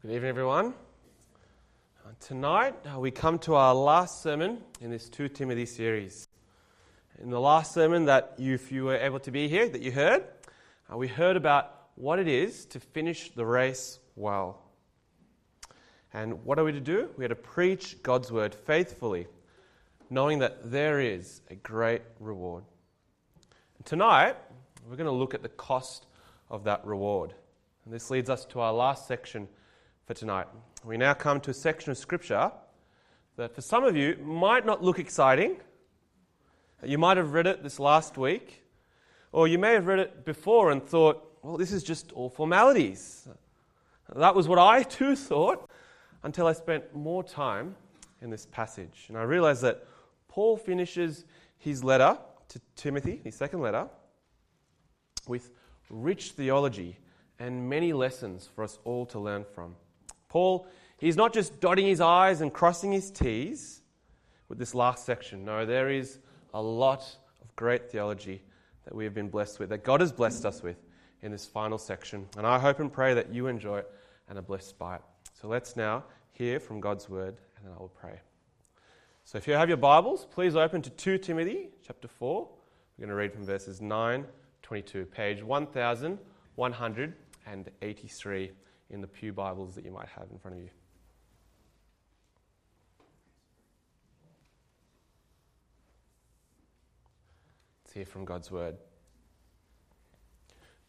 Good evening, everyone. Uh, tonight, uh, we come to our last sermon in this 2 Timothy series. In the last sermon that you, if you were able to be here, that you heard, uh, we heard about what it is to finish the race well. And what are we to do? We are to preach God's word faithfully, knowing that there is a great reward. And tonight, we're going to look at the cost of that reward. And this leads us to our last section for tonight. We now come to a section of Scripture that for some of you might not look exciting. You might have read it this last week, or you may have read it before and thought, well, this is just all formalities. That was what I too thought until I spent more time in this passage. And I realized that Paul finishes his letter to Timothy, his second letter, with rich theology and many lessons for us all to learn from. Paul, he's not just dotting his I's and crossing his T's with this last section. No, there is a lot of great theology that we have been blessed with, that God has blessed us with in this final section. And I hope and pray that you enjoy it and are blessed by it. So let's now hear from God's word, and then I will pray. So if you have your Bibles, please open to 2 Timothy chapter 4. We're going to read from verses 9 22, page 1183 in the Pew Bibles that you might have in front of you. Let's hear from God's word.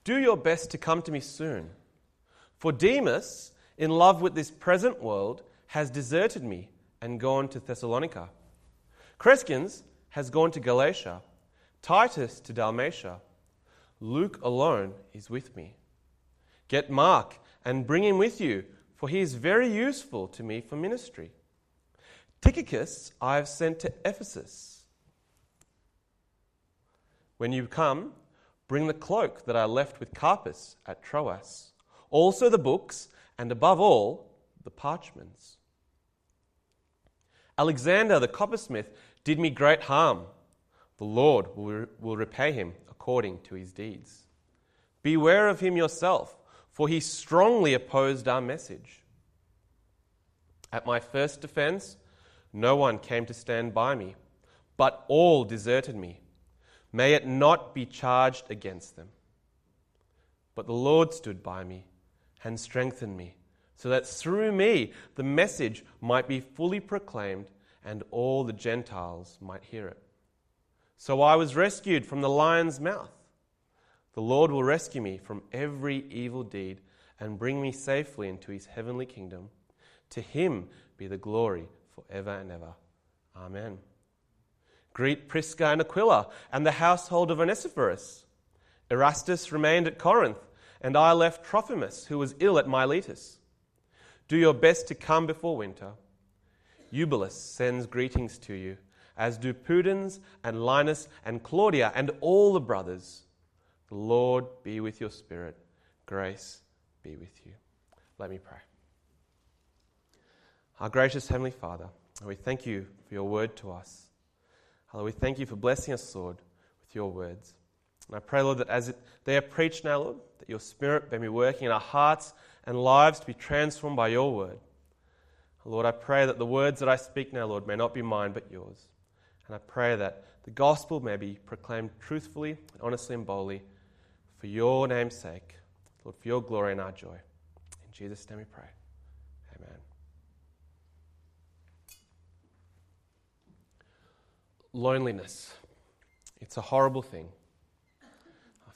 Do your best to come to me soon, for Demas, in love with this present world, has deserted me and gone to Thessalonica. Crescens has gone to Galatia, Titus to Dalmatia. Luke alone is with me. Get Mark and bring him with you, for he is very useful to me for ministry. Tychicus I have sent to Ephesus. When you come, bring the cloak that I left with Carpus at Troas, also the books, and above all, the parchments. Alexander the coppersmith did me great harm. The Lord will, will repay him according to his deeds. Beware of him yourself for he strongly opposed our message. At my first defense, no one came to stand by me, but all deserted me. May it not be charged against them. But the Lord stood by me and strengthened me, so that through me the message might be fully proclaimed and all the Gentiles might hear it. So I was rescued from the lion's mouth. The Lord will rescue me from every evil deed and bring me safely into his heavenly kingdom. To him be the glory forever and ever. Amen. Greet Prisca and Aquila and the household of Onesiphorus. Erastus remained at Corinth, and I left Trophimus, who was ill at Miletus. Do your best to come before winter. Eubulus sends greetings to you, as do Pudens and Linus and Claudia and all the brothers. The Lord be with your spirit. Grace be with you. Let me pray. Our gracious Heavenly Father, we thank you for your word to us. Father, we thank you for blessing us, Lord, with your words. And I pray, Lord, that as they are preached now, Lord, that your Spirit may be working in our hearts and lives to be transformed by your word. Lord, I pray that the words that I speak now, Lord, may not be mine but yours. And I pray that the gospel may be proclaimed truthfully, honestly, and boldly for your name's sake, Lord, for your glory and our joy. In Jesus' name we pray. Amen. Loneliness. It's a horrible thing.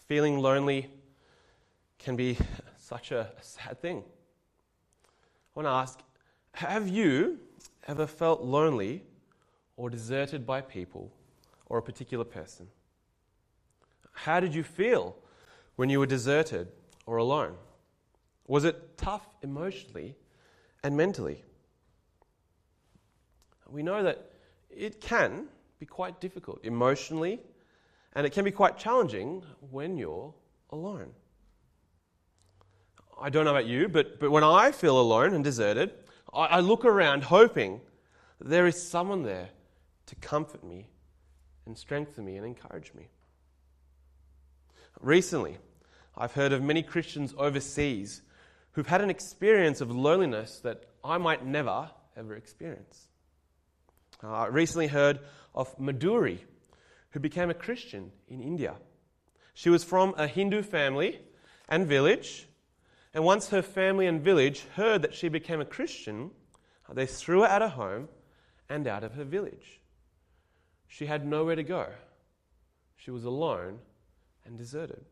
Feeling lonely can be such a sad thing. I want to ask have you ever felt lonely or deserted by people or a particular person? How did you feel when you were deserted or alone? Was it tough emotionally and mentally? We know that it can be quite difficult emotionally, and it can be quite challenging when you're alone. I don't know about you, but, but when I feel alone and deserted, I, I look around hoping there is someone there to comfort me and strengthen me and encourage me. Recently, I've heard of many Christians overseas who've had an experience of loneliness that I might never ever experience. Uh, I recently heard of Madhuri, who became a Christian in India. She was from a Hindu family and village, and once her family and village heard that she became a Christian, they threw her out of home and out of her village. She had nowhere to go. She was alone and deserted.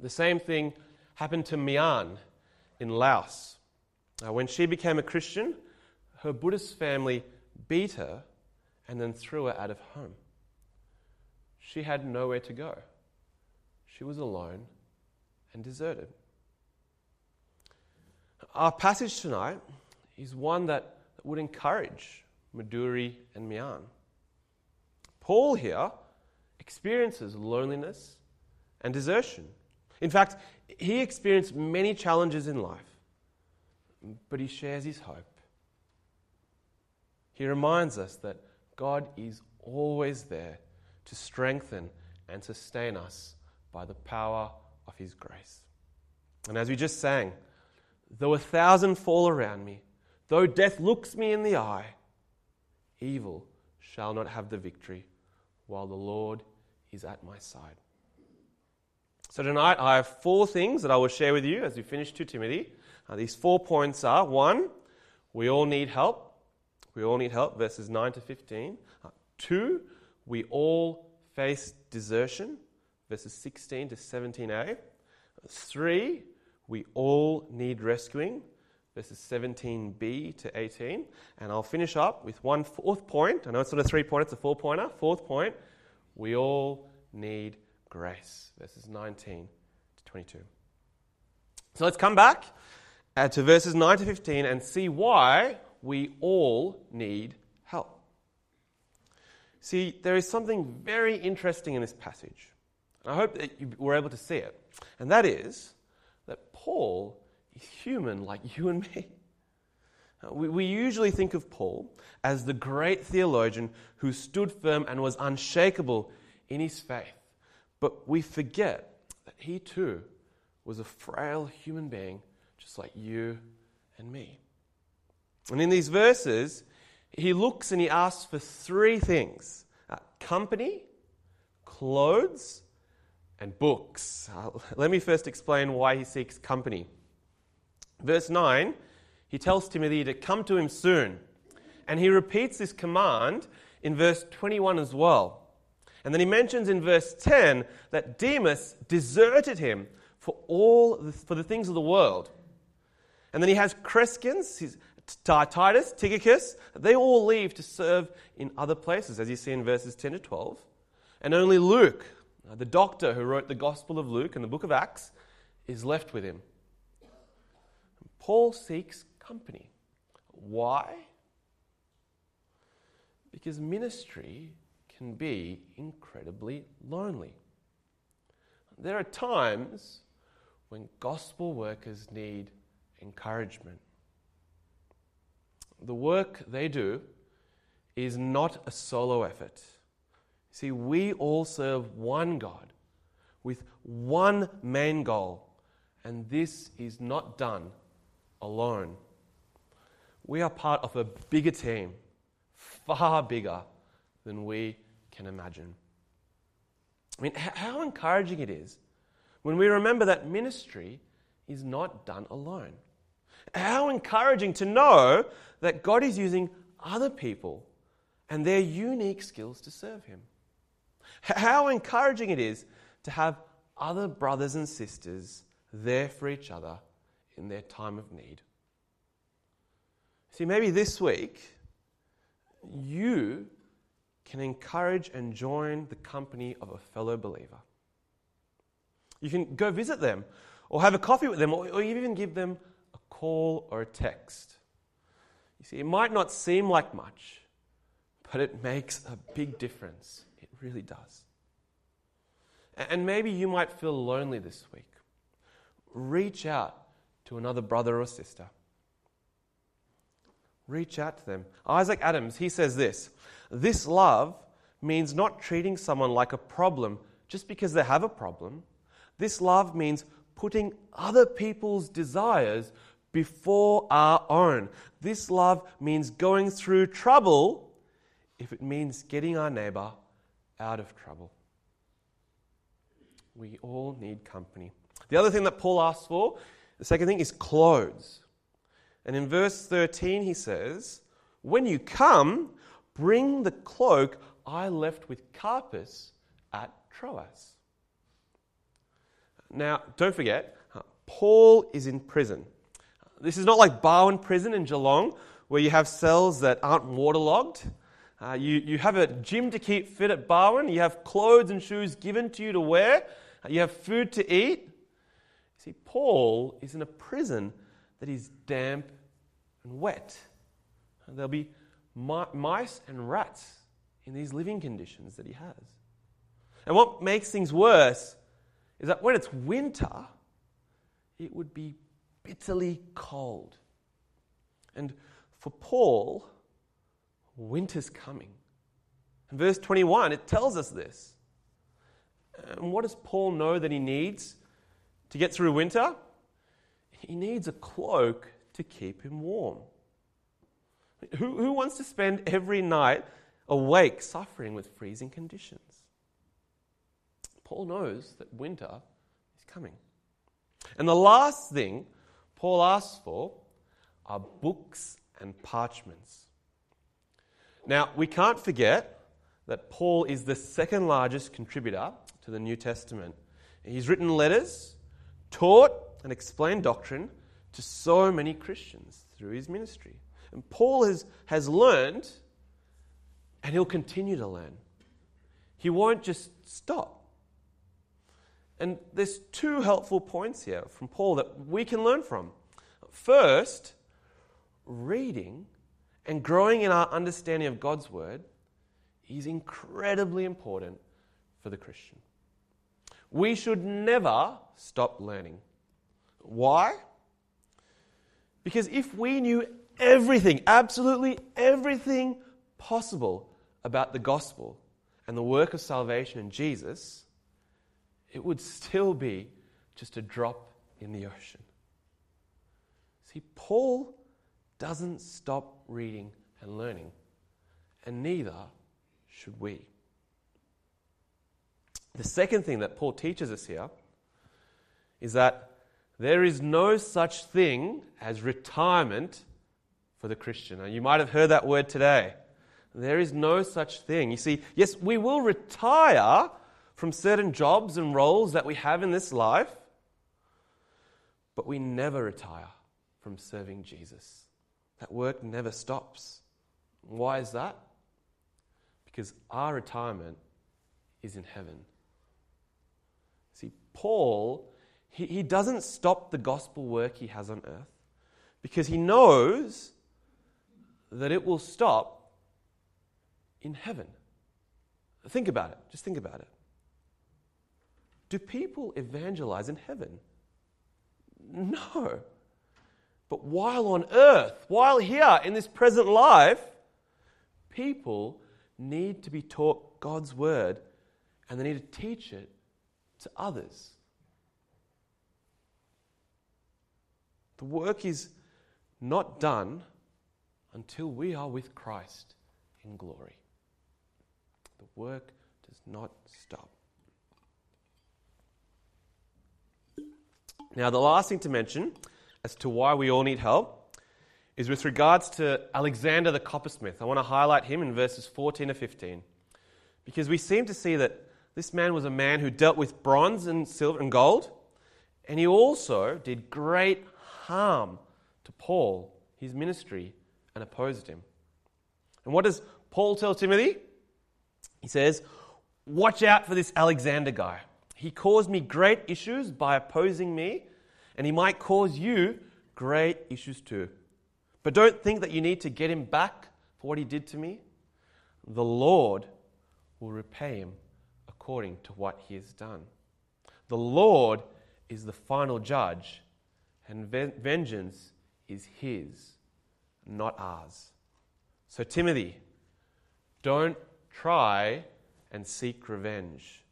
The same thing happened to Mian in Laos. Uh, when she became a Christian, her Buddhist family beat her and then threw her out of home. She had nowhere to go. She was alone and deserted. Our passage tonight is one that would encourage Madhuri and Mian. Paul here experiences loneliness and desertion. In fact, he experienced many challenges in life, but he shares his hope. He reminds us that God is always there to strengthen and sustain us by the power of his grace. And as we just sang, though a thousand fall around me, though death looks me in the eye, evil shall not have the victory while the Lord is at my side. So tonight I have four things that I will share with you as we finish 2 Timothy. Uh, these four points are one, we all need help. We all need help, verses 9 to 15. Uh, two, we all face desertion, verses 16 to 17a. Three, we all need rescuing, verses 17b to 18. And I'll finish up with one fourth point. I know it's not a three pointer, it's a four pointer. Fourth point, we all need grace, verses 19 to 22. So let's come back uh, to verses 9 to 15 and see why we all need help. See, there is something very interesting in this passage. I hope that you were able to see it. And that is that Paul is human like you and me. We, we usually think of Paul as the great theologian who stood firm and was unshakable in his faith. But we forget that he too was a frail human being just like you and me. And in these verses, he looks and he asks for three things uh, company, clothes, and books. Uh, let me first explain why he seeks company. Verse 9, he tells Timothy to come to him soon. And he repeats this command in verse 21 as well. And then he mentions in verse 10 that Demas deserted him for all the, for the things of the world. And then he has Crescens, his, Titus, Tychicus, they all leave to serve in other places, as you see in verses 10 to 12. And only Luke, uh, the doctor who wrote the Gospel of Luke and the book of Acts, is left with him. Paul seeks company. Why? Because ministry can be incredibly lonely. There are times when gospel workers need encouragement. The work they do is not a solo effort. See, we all serve one God with one main goal, and this is not done alone. We are part of a bigger team, far bigger than we can imagine. I mean, how encouraging it is when we remember that ministry is not done alone. How encouraging to know that God is using other people and their unique skills to serve Him. How encouraging it is to have other brothers and sisters there for each other in their time of need. See, maybe this week you can encourage and join the company of a fellow believer. You can go visit them, or have a coffee with them, or, or even give them a call or a text. You see, it might not seem like much, but it makes a big difference. It really does. And maybe you might feel lonely this week. Reach out to another brother or sister. Reach out to them. Isaac Adams, he says this this love means not treating someone like a problem just because they have a problem. This love means putting other people's desires before our own. This love means going through trouble if it means getting our neighbor out of trouble. We all need company. The other thing that Paul asks for, the second thing, is clothes. And in verse 13, he says, When you come, bring the cloak I left with Carpus at Troas. Now, don't forget, Paul is in prison. This is not like Barwon Prison in Geelong, where you have cells that aren't waterlogged. Uh, you, you have a gym to keep fit at Barwon. You have clothes and shoes given to you to wear. Uh, you have food to eat. See, Paul is in a prison that is damp and wet. And there'll be mice and rats in these living conditions that he has. And what makes things worse is that when it's winter, it would be bitterly cold. And for Paul, winter's coming. In verse 21, it tells us this. And what does Paul know that he needs to get through winter? He needs a cloak to keep him warm. Who, who wants to spend every night awake suffering with freezing conditions? Paul knows that winter is coming. And the last thing Paul asks for are books and parchments. Now, we can't forget that Paul is the second largest contributor to the New Testament. He's written letters, taught, and explained doctrine to so many Christians through his ministry. And Paul has, has learned, and he'll continue to learn. He won't just stop. And there's two helpful points here from Paul that we can learn from. First, reading and growing in our understanding of God's word is incredibly important for the Christian. We should never stop learning. Why? Because if we knew everything, absolutely everything possible about the gospel and the work of salvation in Jesus, it would still be just a drop in the ocean. See, Paul doesn't stop reading and learning, and neither should we. The second thing that Paul teaches us here is that there is no such thing as retirement for the Christian. Now, you might have heard that word today. There is no such thing. You see, yes, we will retire from certain jobs and roles that we have in this life, but we never retire from serving Jesus. That work never stops. Why is that? Because our retirement is in heaven. See, Paul he, he doesn't stop the gospel work he has on earth because he knows that it will stop in heaven. Think about it. Just think about it. Do people evangelize in heaven? No. But while on earth, while here in this present life, people need to be taught God's word and they need to teach it to others. The work is not done until we are with Christ in glory. The work does not stop. Now, the last thing to mention as to why we all need help is with regards to Alexander the coppersmith. I want to highlight him in verses 14 to 15 because we seem to see that this man was a man who dealt with bronze and silver and gold, and he also did great harm to Paul, his ministry, and opposed him. And what does Paul tell Timothy? He says, Watch out for this Alexander guy. He caused me great issues by opposing me, and he might cause you great issues too. But don't think that you need to get him back for what he did to me. The Lord will repay him according to what he has done. The Lord is the final judge, and vengeance is his, not ours. So, Timothy, don't try and seek revenge.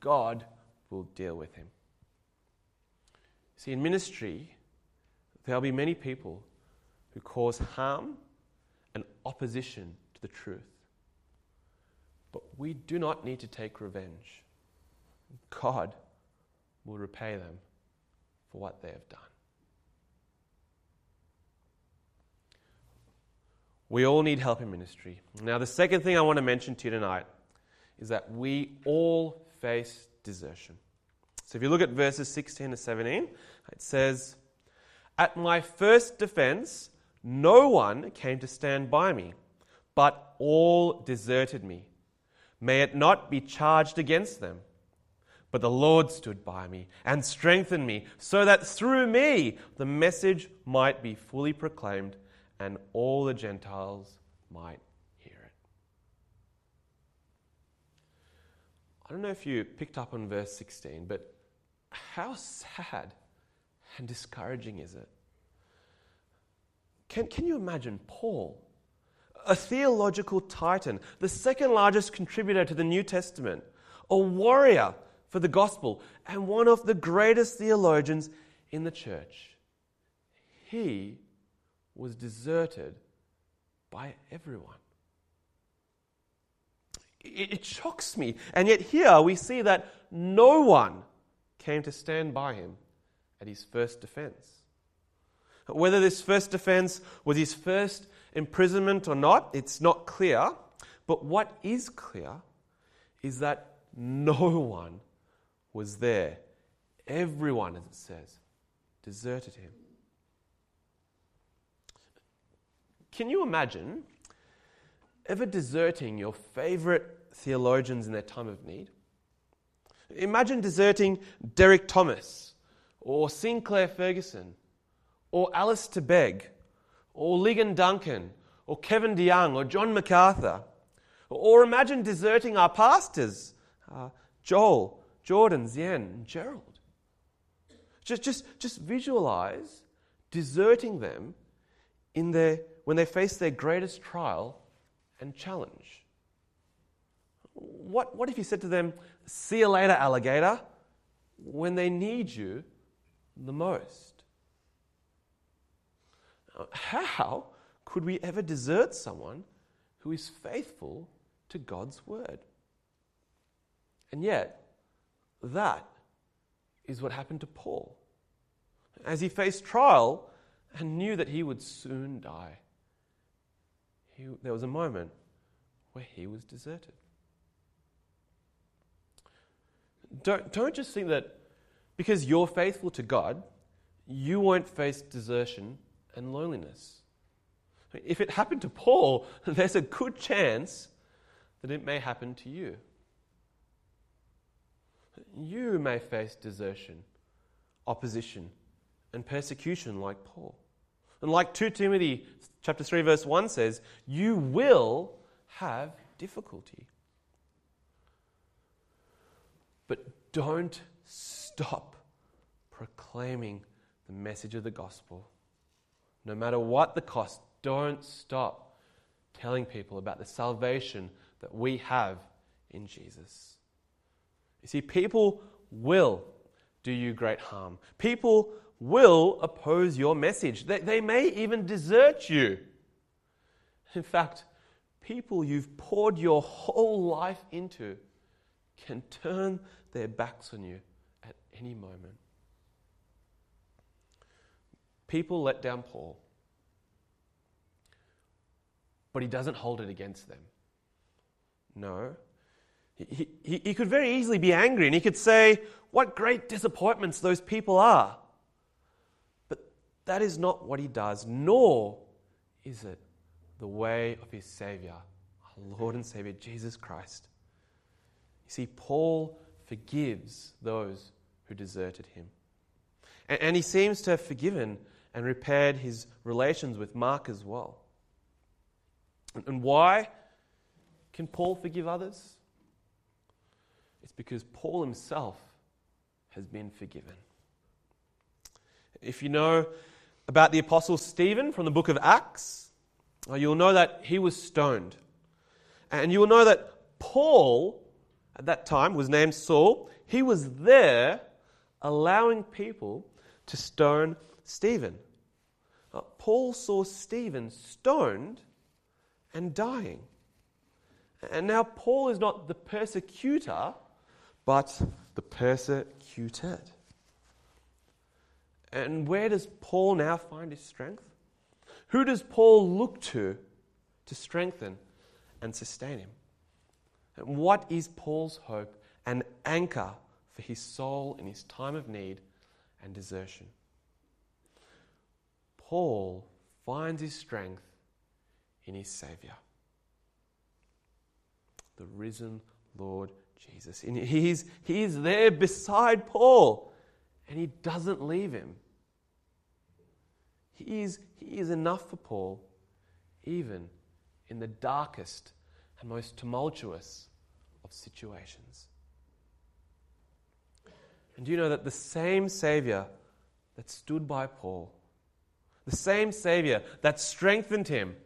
God will deal with him. See, in ministry, there'll be many people who cause harm and opposition to the truth. But we do not need to take revenge. God will repay them for what they have done. We all need help in ministry. Now, the second thing I want to mention to you tonight is that we all face desertion. So, if you look at verses 16 to 17, it says, At my first defense, no one came to stand by me, but all deserted me. May it not be charged against them. But the Lord stood by me and strengthened me, so that through me the message might be fully proclaimed and all the Gentiles might hear it. I don't know if you picked up on verse 16, but how sad and discouraging is it? Can, can you imagine Paul, a theological titan, the second largest contributor to the New Testament, a warrior for the gospel, and one of the greatest theologians in the church? He was deserted by everyone. It, it shocks me. And yet, here we see that no one came to stand by him at his first defense. Whether this first defense was his first imprisonment or not, it's not clear. But what is clear is that no one was there. Everyone, as it says, deserted him. Can you imagine ever deserting your favorite theologians in their time of need? Imagine deserting Derek Thomas or Sinclair Ferguson or Alistair Begg or Ligon Duncan or Kevin DeYoung or John MacArthur. Or imagine deserting our pastors, uh, Joel, Jordan, Zien, and Gerald. Just, just, just visualize deserting them in their, when they face their greatest trial and challenge. What, what if you said to them, See you later, alligator, when they need you the most? How could we ever desert someone who is faithful to God's word? And yet, that is what happened to Paul. As he faced trial and knew that he would soon die, he, there was a moment where he was deserted. Don't, don't just think that because you're faithful to God, you won't face desertion and loneliness. If it happened to Paul, there's a good chance that it may happen to you. You may face desertion, opposition, and persecution like Paul. And like 2 Timothy chapter 3 verse 1 says, you will have difficulty. But don't stop proclaiming the message of the gospel. No matter what the cost, don't stop telling people about the salvation that we have in Jesus. You see, people will do you great harm. People will oppose your message. They, they may even desert you. In fact, people you've poured your whole life into can turn their backs on you at any moment. People let down Paul, but he doesn't hold it against them. No. He, he, he could very easily be angry and he could say, What great disappointments those people are. That is not what he does, nor is it the way of his Savior, our Lord and Savior, Jesus Christ. You see, Paul forgives those who deserted him. And, and he seems to have forgiven and repaired his relations with Mark as well. And, and why can Paul forgive others? It's because Paul himself has been forgiven. If you know about the Apostle Stephen from the book of Acts, you'll know that he was stoned. And you will know that Paul at that time was named Saul, he was there allowing people to stone Stephen. Paul saw Stephen stoned and dying. And now Paul is not the persecutor, but the persecuted. And where does Paul now find his strength? Who does Paul look to to strengthen and sustain him? And what is Paul's hope and anchor for his soul in his time of need and desertion? Paul finds his strength in his Saviour, the risen Lord Jesus. And he's, he's there beside Paul, and he doesn't leave him. He is, he is enough for Paul, even in the darkest and most tumultuous of situations. And do you know that the same Savior that stood by Paul, the same Savior that strengthened him,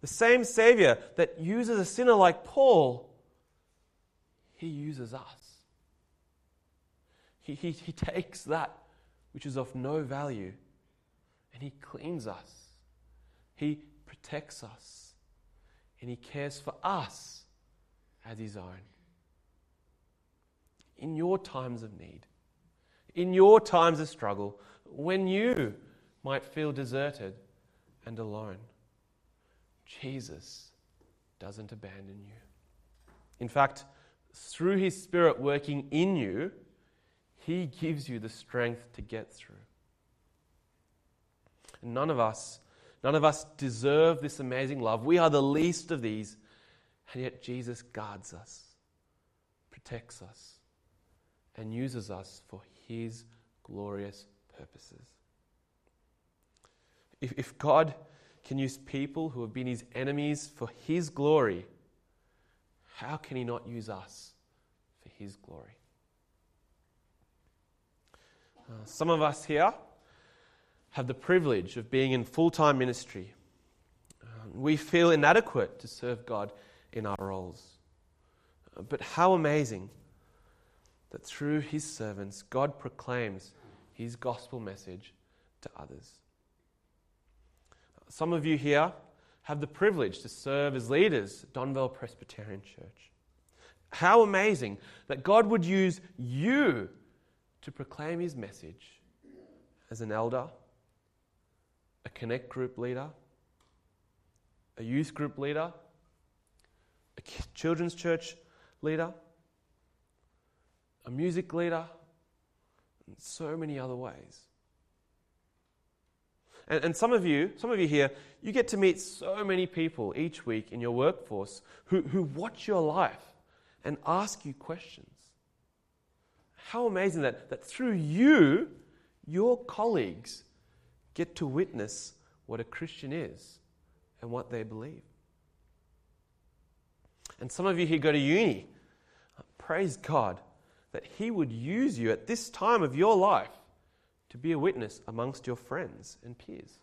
the same Savior that uses a sinner like Paul, he uses us. He, he, he takes that which is of no value and he cleans us. He protects us. And he cares for us as his own. In your times of need, in your times of struggle, when you might feel deserted and alone, Jesus doesn't abandon you. In fact, through his Spirit working in you, he gives you the strength to get through. And none of us, none of us deserve this amazing love. We are the least of these, and yet Jesus guards us, protects us, and uses us for his glorious purposes. If, if God can use people who have been his enemies for his glory, how can he not use us for his glory? Uh, some of us here have the privilege of being in full time ministry. Uh, we feel inadequate to serve God in our roles. Uh, but how amazing that through his servants, God proclaims his gospel message to others. Some of you here have the privilege to serve as leaders at Donvale Presbyterian Church. How amazing that God would use you to proclaim his message as an elder, a connect group leader, a youth group leader, a children's church leader, a music leader, and so many other ways. And, and some of you, some of you here, you get to meet so many people each week in your workforce who, who watch your life and ask you questions. How amazing that, that through you, your colleagues get to witness what a Christian is and what they believe. And some of you here go to uni. Praise God that He would use you at this time of your life to be a witness amongst your friends and peers.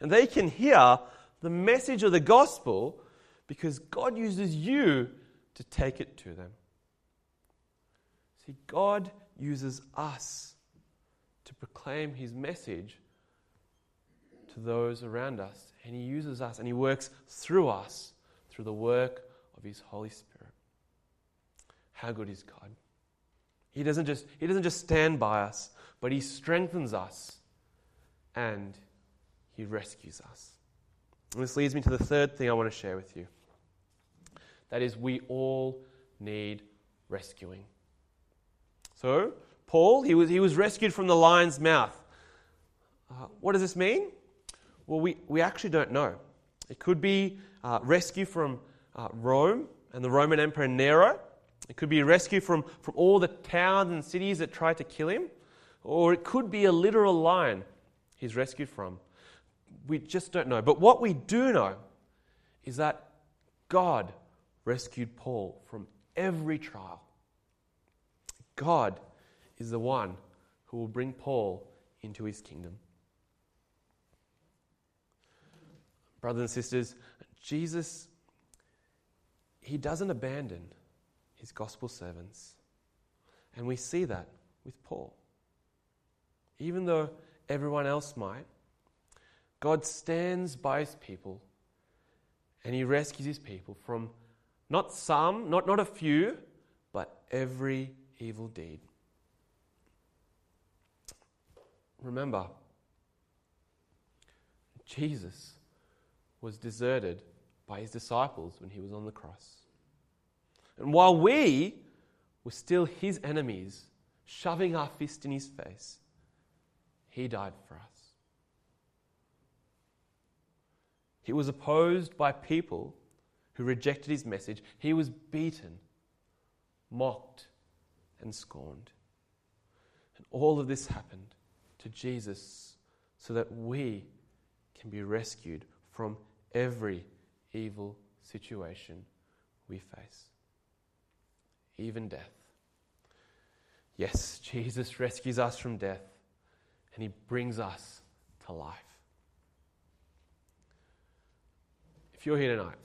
And they can hear the message of the gospel because God uses you to take it to them. See, God uses us to proclaim His message to those around us. And He uses us and He works through us through the work of His Holy Spirit. How good is God? He doesn't just, he doesn't just stand by us, but He strengthens us and He rescues us. And this leads me to the third thing I want to share with you. That is, we all need rescuing. So, Paul, he was, he was rescued from the lion's mouth. Uh, what does this mean? Well, we, we actually don't know. It could be uh, rescue from uh, Rome and the Roman Emperor Nero. It could be a rescue from, from all the towns and cities that tried to kill him. Or it could be a literal lion he's rescued from. We just don't know. But what we do know is that God rescued Paul from every trial. God is the one who will bring Paul into his kingdom. Brothers and sisters, Jesus, he doesn't abandon his gospel servants. And we see that with Paul. even though everyone else might, God stands by his people and he rescues his people from not some, not, not a few, but every evil deed. Remember, Jesus was deserted by his disciples when he was on the cross. And while we were still his enemies, shoving our fist in his face, he died for us. He was opposed by people who rejected his message. He was beaten, mocked, and scorned. And all of this happened to Jesus so that we can be rescued from every evil situation we face, even death. Yes, Jesus rescues us from death and he brings us to life. If you're here tonight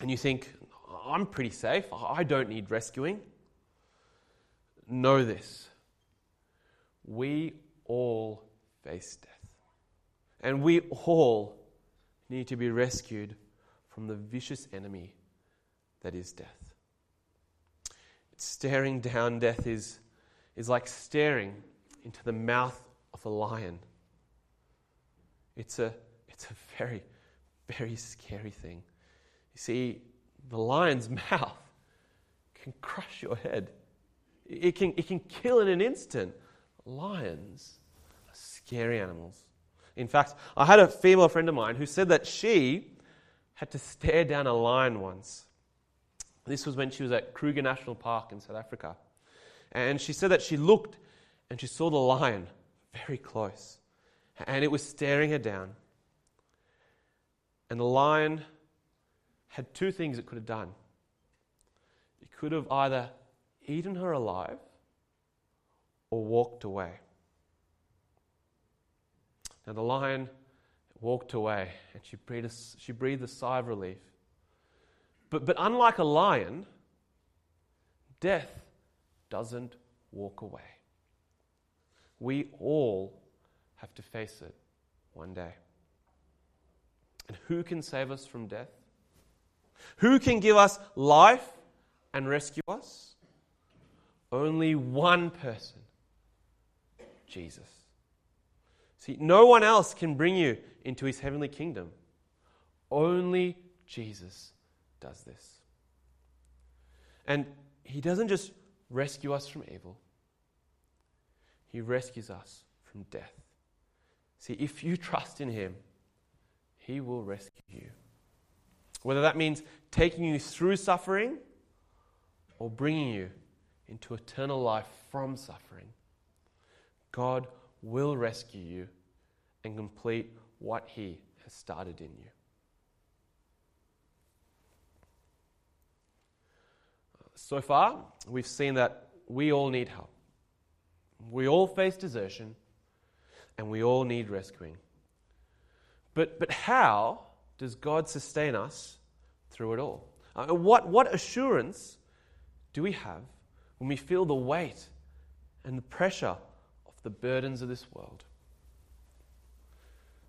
and you think, I'm pretty safe, I don't need rescuing, know this. We all face death. And we all need to be rescued from the vicious enemy that is death. Staring down death is, is like staring into the mouth of a lion. It's a, it's a very, very scary thing. You see, the lion's mouth can crush your head, it can, it can kill in an instant. Lions are scary animals. In fact, I had a female friend of mine who said that she had to stare down a lion once. This was when she was at Kruger National Park in South Africa. And she said that she looked and she saw the lion very close. And it was staring her down. And the lion had two things it could have done. It could have either eaten her alive or walked away. Now the lion walked away and she breathed a, she breathed a sigh of relief. But, but unlike a lion, death doesn't walk away. We all have to face it one day. And who can save us from death? Who can give us life and rescue us? Only one person Jesus. See, no one else can bring you into his heavenly kingdom. Only Jesus does this. And he doesn't just rescue us from evil, he rescues us from death. See, if you trust in him, he will rescue you. Whether that means taking you through suffering or bringing you into eternal life from suffering, God will rescue you and complete what he has started in you. So far, we've seen that we all need help. We all face desertion, and we all need rescuing. But, but how does God sustain us through it all? Uh, what, what assurance do we have when we feel the weight and the pressure of the burdens of this world?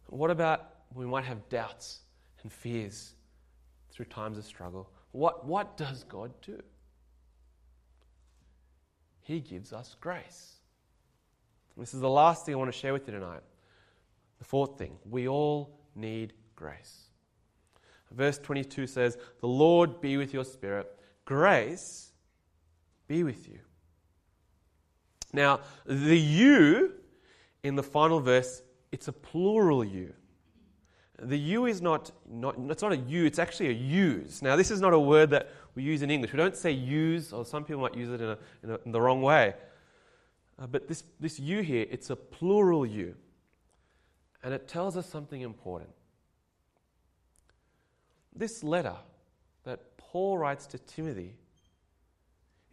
What about when we might have doubts and fears through times of struggle? What, what does God do? He gives us grace. This is the last thing I want to share with you tonight. The fourth thing we all need grace. Verse 22 says, The Lord be with your spirit. Grace be with you. Now, the you in the final verse, it's a plural you. The you is not, not, it's not a you, it's actually a use. Now, this is not a word that we use in English. We don't say use, or some people might use it in, a, in, a, in the wrong way. Uh, but this, this you here, it's a plural you. And it tells us something important. This letter that Paul writes to Timothy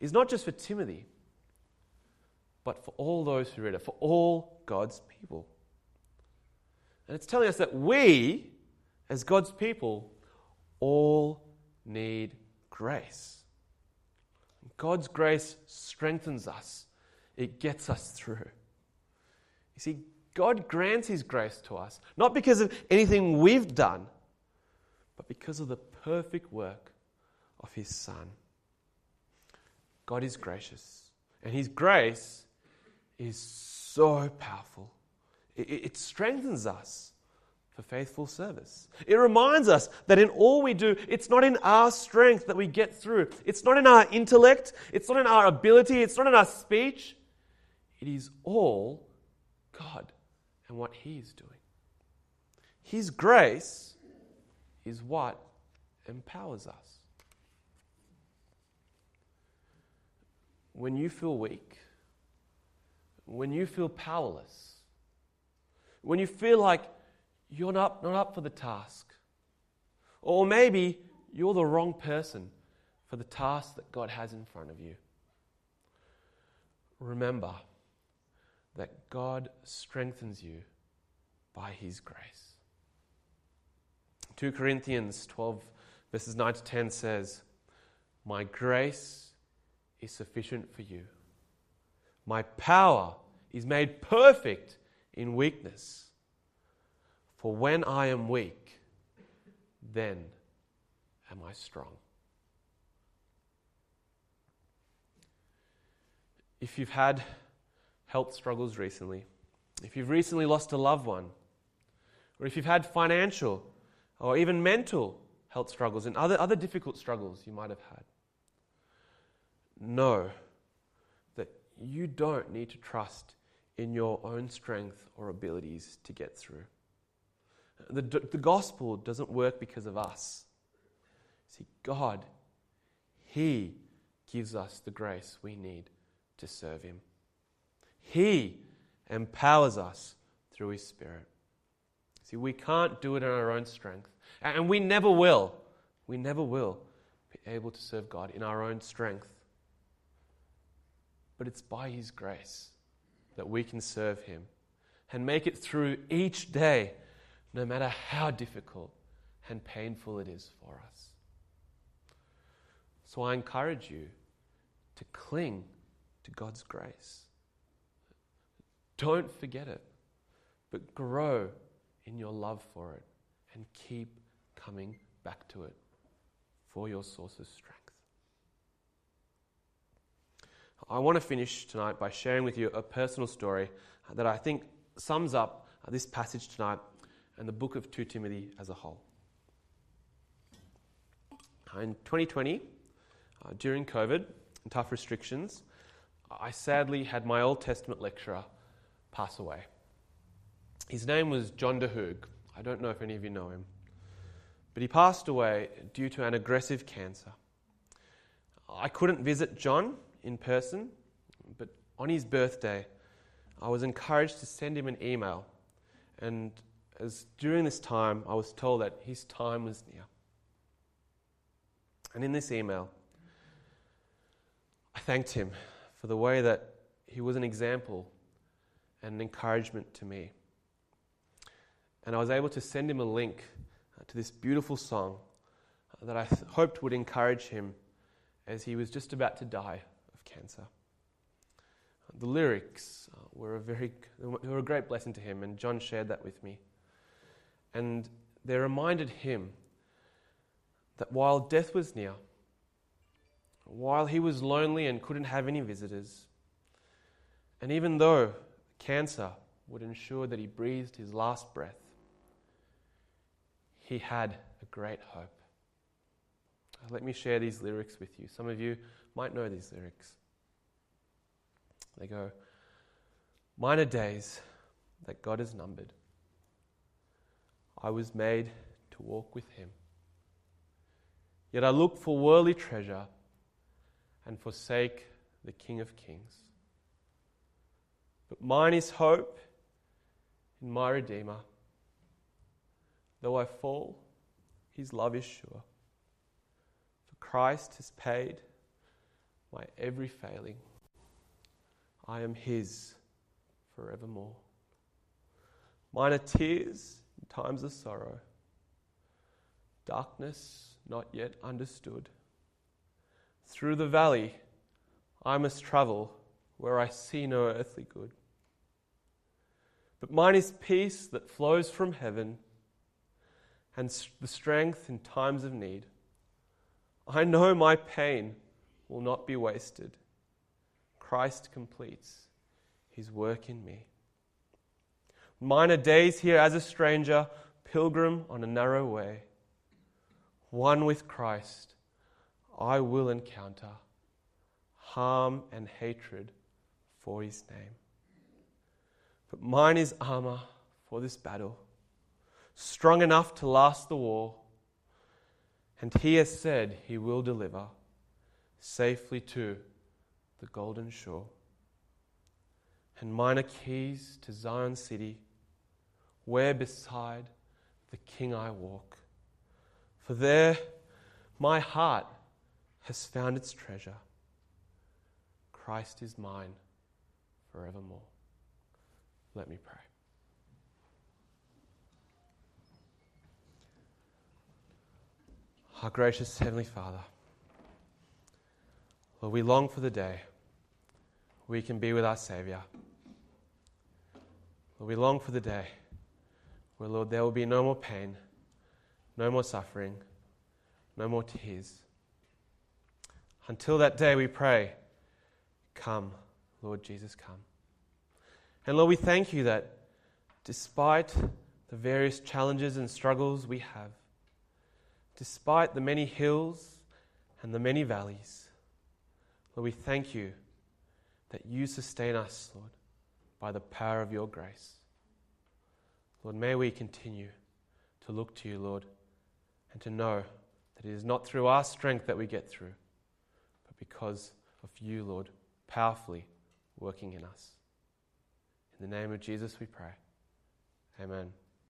is not just for Timothy, but for all those who read it, for all God's people. And it's telling us that we, as God's people, all need grace. God's grace strengthens us, it gets us through. You see, God grants His grace to us, not because of anything we've done, but because of the perfect work of His Son. God is gracious, and His grace is so powerful. It, it strengthens us for faithful service. It reminds us that in all we do, it's not in our strength that we get through. It's not in our intellect. It's not in our ability. It's not in our speech. It is all God and what He is doing. His grace is what empowers us. When you feel weak, when you feel powerless, when you feel like you're not, not up for the task, or maybe you're the wrong person for the task that God has in front of you, remember that God strengthens you by His grace. 2 Corinthians 12, verses 9 to 10 says, My grace is sufficient for you. My power is made perfect in weakness. For when I am weak, then am I strong. If you've had health struggles recently, if you've recently lost a loved one, or if you've had financial or even mental health struggles and other, other difficult struggles you might have had, know that you don't need to trust in your own strength or abilities to get through. The, the gospel doesn't work because of us. See, God, He gives us the grace we need to serve Him. He empowers us through His Spirit. See, we can't do it in our own strength, and we never will. We never will be able to serve God in our own strength. But it's by His grace that we can serve Him and make it through each day, no matter how difficult and painful it is for us. So I encourage you to cling to God's grace. Don't forget it, but grow in your love for it and keep coming back to it for your source of strength. I want to finish tonight by sharing with you a personal story that I think sums up this passage tonight and the book of 2 Timothy as a whole. In 2020, uh, during COVID and tough restrictions, I sadly had my Old Testament lecturer pass away. His name was John DeHoog. I don't know if any of you know him. But he passed away due to an aggressive cancer. I couldn't visit John in person, but on his birthday, I was encouraged to send him an email. And as during this time, I was told that his time was near. And in this email, I thanked him for the way that he was an example and an encouragement to me. And I was able to send him a link uh, to this beautiful song that I th- hoped would encourage him as he was just about to die cancer. The lyrics uh, were a very were a great blessing to him, and John shared that with me. And they reminded him that while death was near, while he was lonely and couldn't have any visitors, and even though cancer would ensure that he breathed his last breath, he had a great hope. Let me share these lyrics with you. Some of you might know these lyrics. They go, Mine are days that God has numbered. I was made to walk with Him. Yet I look for worldly treasure and forsake the King of Kings. But mine is hope in my Redeemer. Though I fall, his love is sure. For Christ has paid my every failing. I am his forevermore. Mine are tears in times of sorrow, darkness not yet understood. Through the valley I must travel where I see no earthly good. but mine is peace that flows from heaven and the strength in times of need. I know my pain will not be wasted. Christ completes his work in me. Mine are days here as a stranger, pilgrim on a narrow way. One with Christ, I will encounter harm and hatred for his name. But mine is armor for this battle, strong enough to last the war. And he has said he will deliver safely to the golden shore. And minor keys to Zion city, where beside the King I walk. For there my heart has found its treasure. Christ is mine forevermore. Let me pray. Our gracious Heavenly Father, Lord, we long for the day we can be with our Saviour. Lord, we long for the day where, Lord, there will be no more pain, no more suffering, no more tears. Until that day, we pray, come, Lord Jesus, come. And Lord, we thank you that despite the various challenges and struggles we have, despite the many hills and the many valleys, Lord, we thank you that you sustain us, Lord, by the power of your grace. Lord, may we continue to look to you, Lord, and to know that it is not through our strength that we get through, but because of you, Lord, powerfully working in us. In the name of Jesus we pray. Amen.